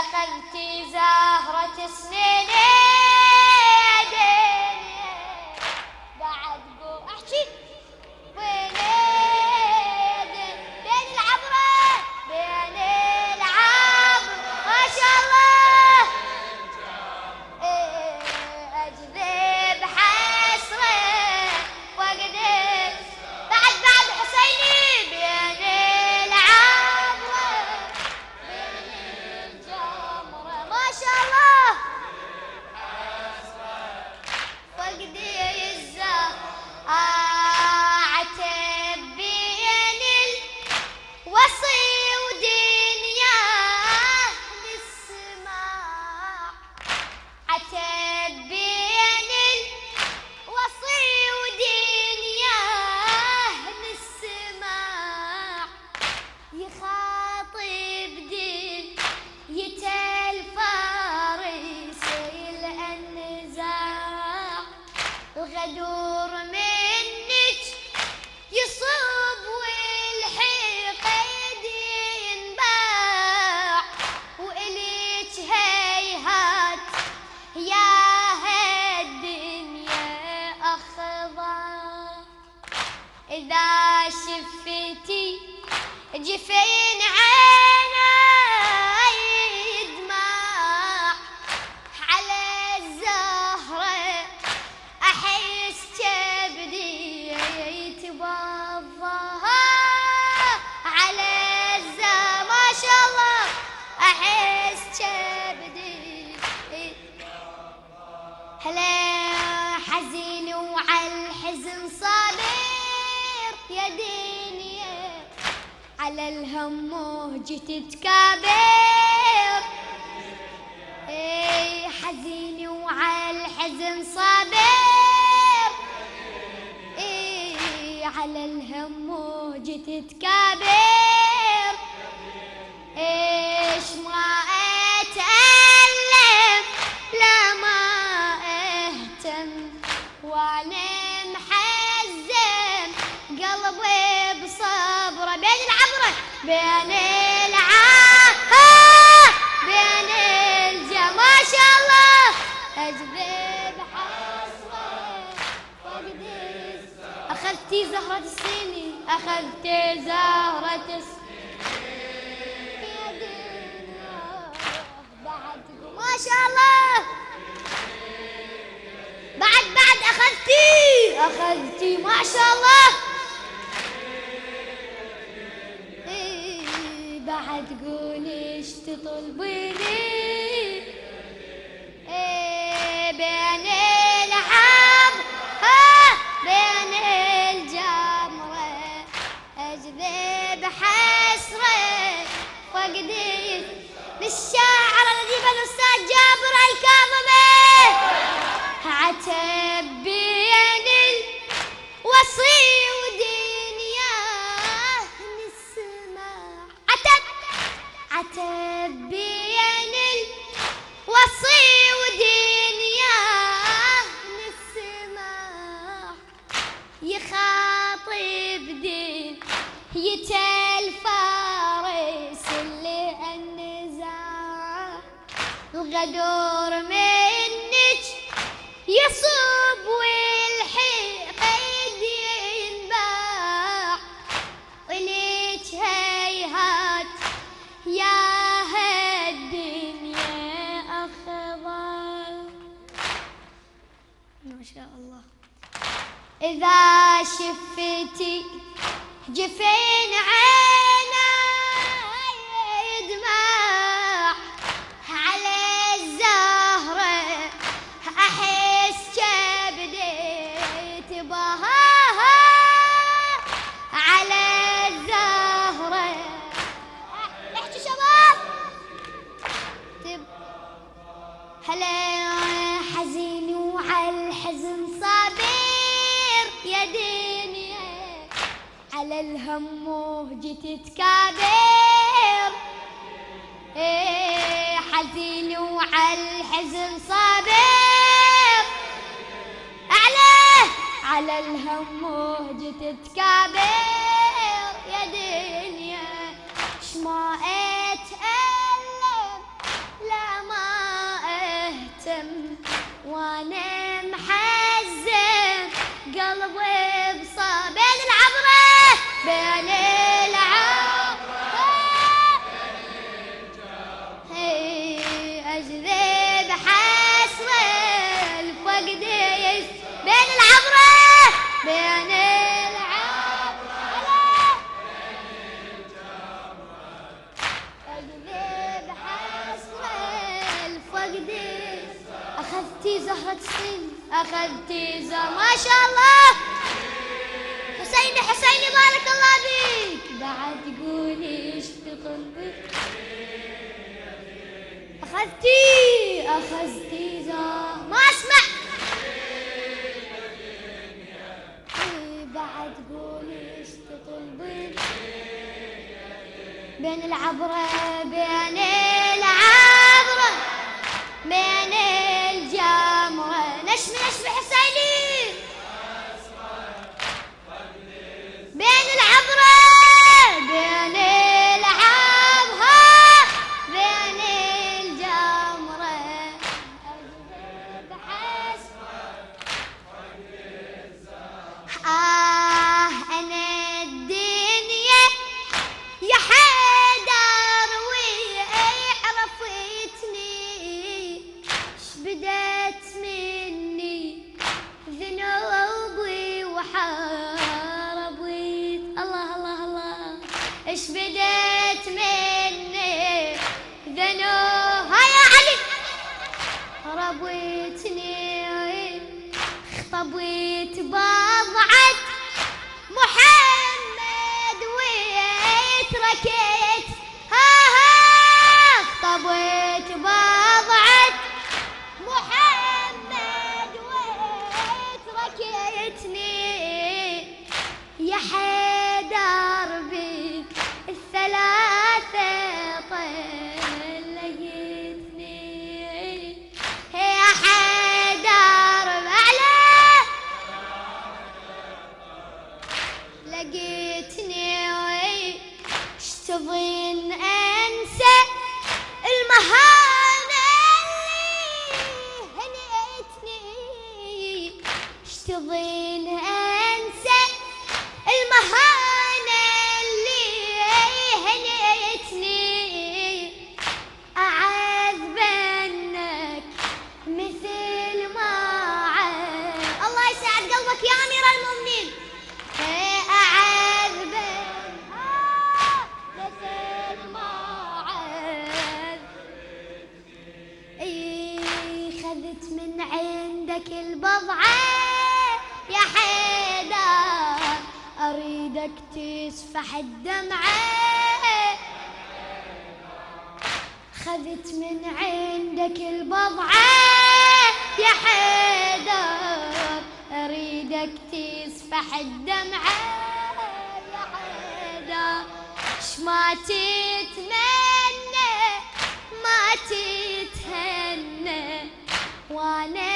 أخذتي زهرة سنيني يا دنيا على الهم وجيت تكابر. اي حزين وعلى الحزن صابر. اي على الهم وجيت تكابر. إيش ما أتألم لا ما أهتم وأنا بين العبره بين الجا ما شاء الله. اجذب حسره فقدي أخذتي زهرة السنين أخذتي زهرة دنيا بعد ما شاء الله. بعد بعد أخذتي. أخذتي ما شاء الله. بعد قولي إيش تطلبيني إيه، بين بين أجذب للشاعر الأديب الأستاذ جابر الكاظمي. عتب بين الوصي نسمع يخاطب دين اللي النزاع الغدور منك إذا شفتي جفين عيني على الهم وجيت تكابر. إيه حزين وعلى الحزن صابر. أعلى على الهم وجيت تكابر. يا دنيا شما أتألم؟ متم وأنا محزن. قلبي زهرة السن أخذتي زهرة ما شاء الله. حسيني حسيني بارك الله فيك. بعد قولي اشتغل بك أخذتي أخذتي زهرة ما أسمع. بعد قولي اشتغل بك بين العبرة بين العبرة بين وحاربيت الله الله الله. إيش بدت مني؟ علي. ربيتني بضعة لقيتني اشتظن انسى أريدك تسفح الدمعة خذت من عندك البضعة يا حيدر أريدك تسفح الدمعة يا حيدر ش ما تتمنى ما تتهنى. وأنا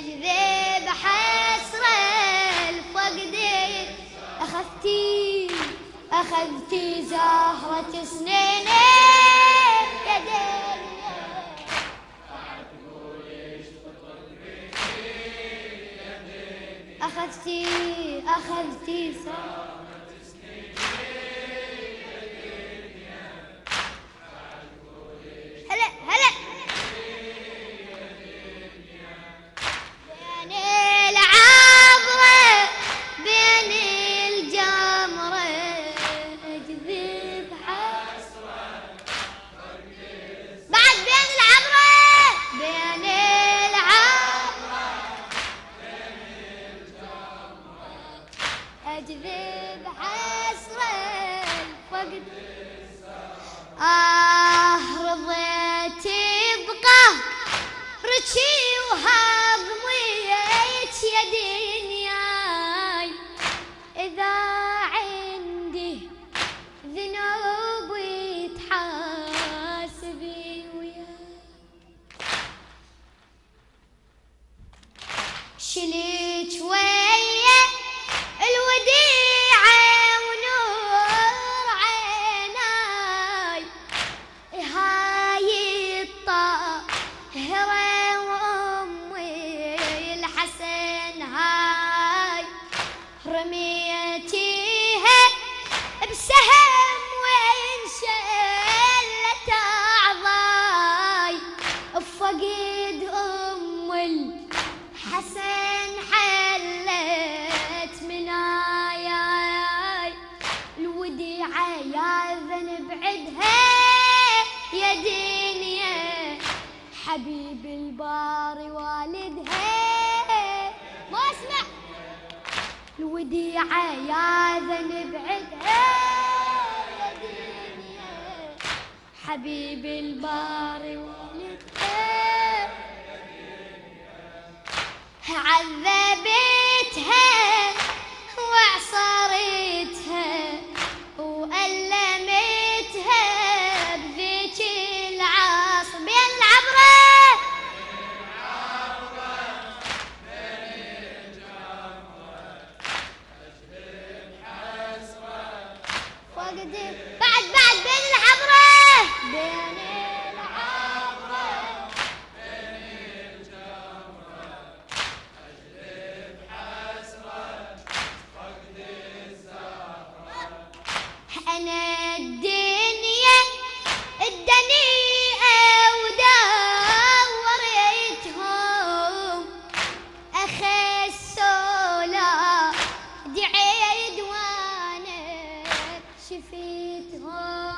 أجذب حسرة الفقد. أخذتي أخذتي زهرة سنيني أخذتي أخذتي زهرة رميتيها بسهم وين شلت أعضاي. بفقد أم الحسن حلت مناياي الوديعة يا ذنب عدها يا دنيا حبيب الباري الوديعة يا ذنب دنيا حبيب الباري والدها عذبت يا رضوانك شفيتهم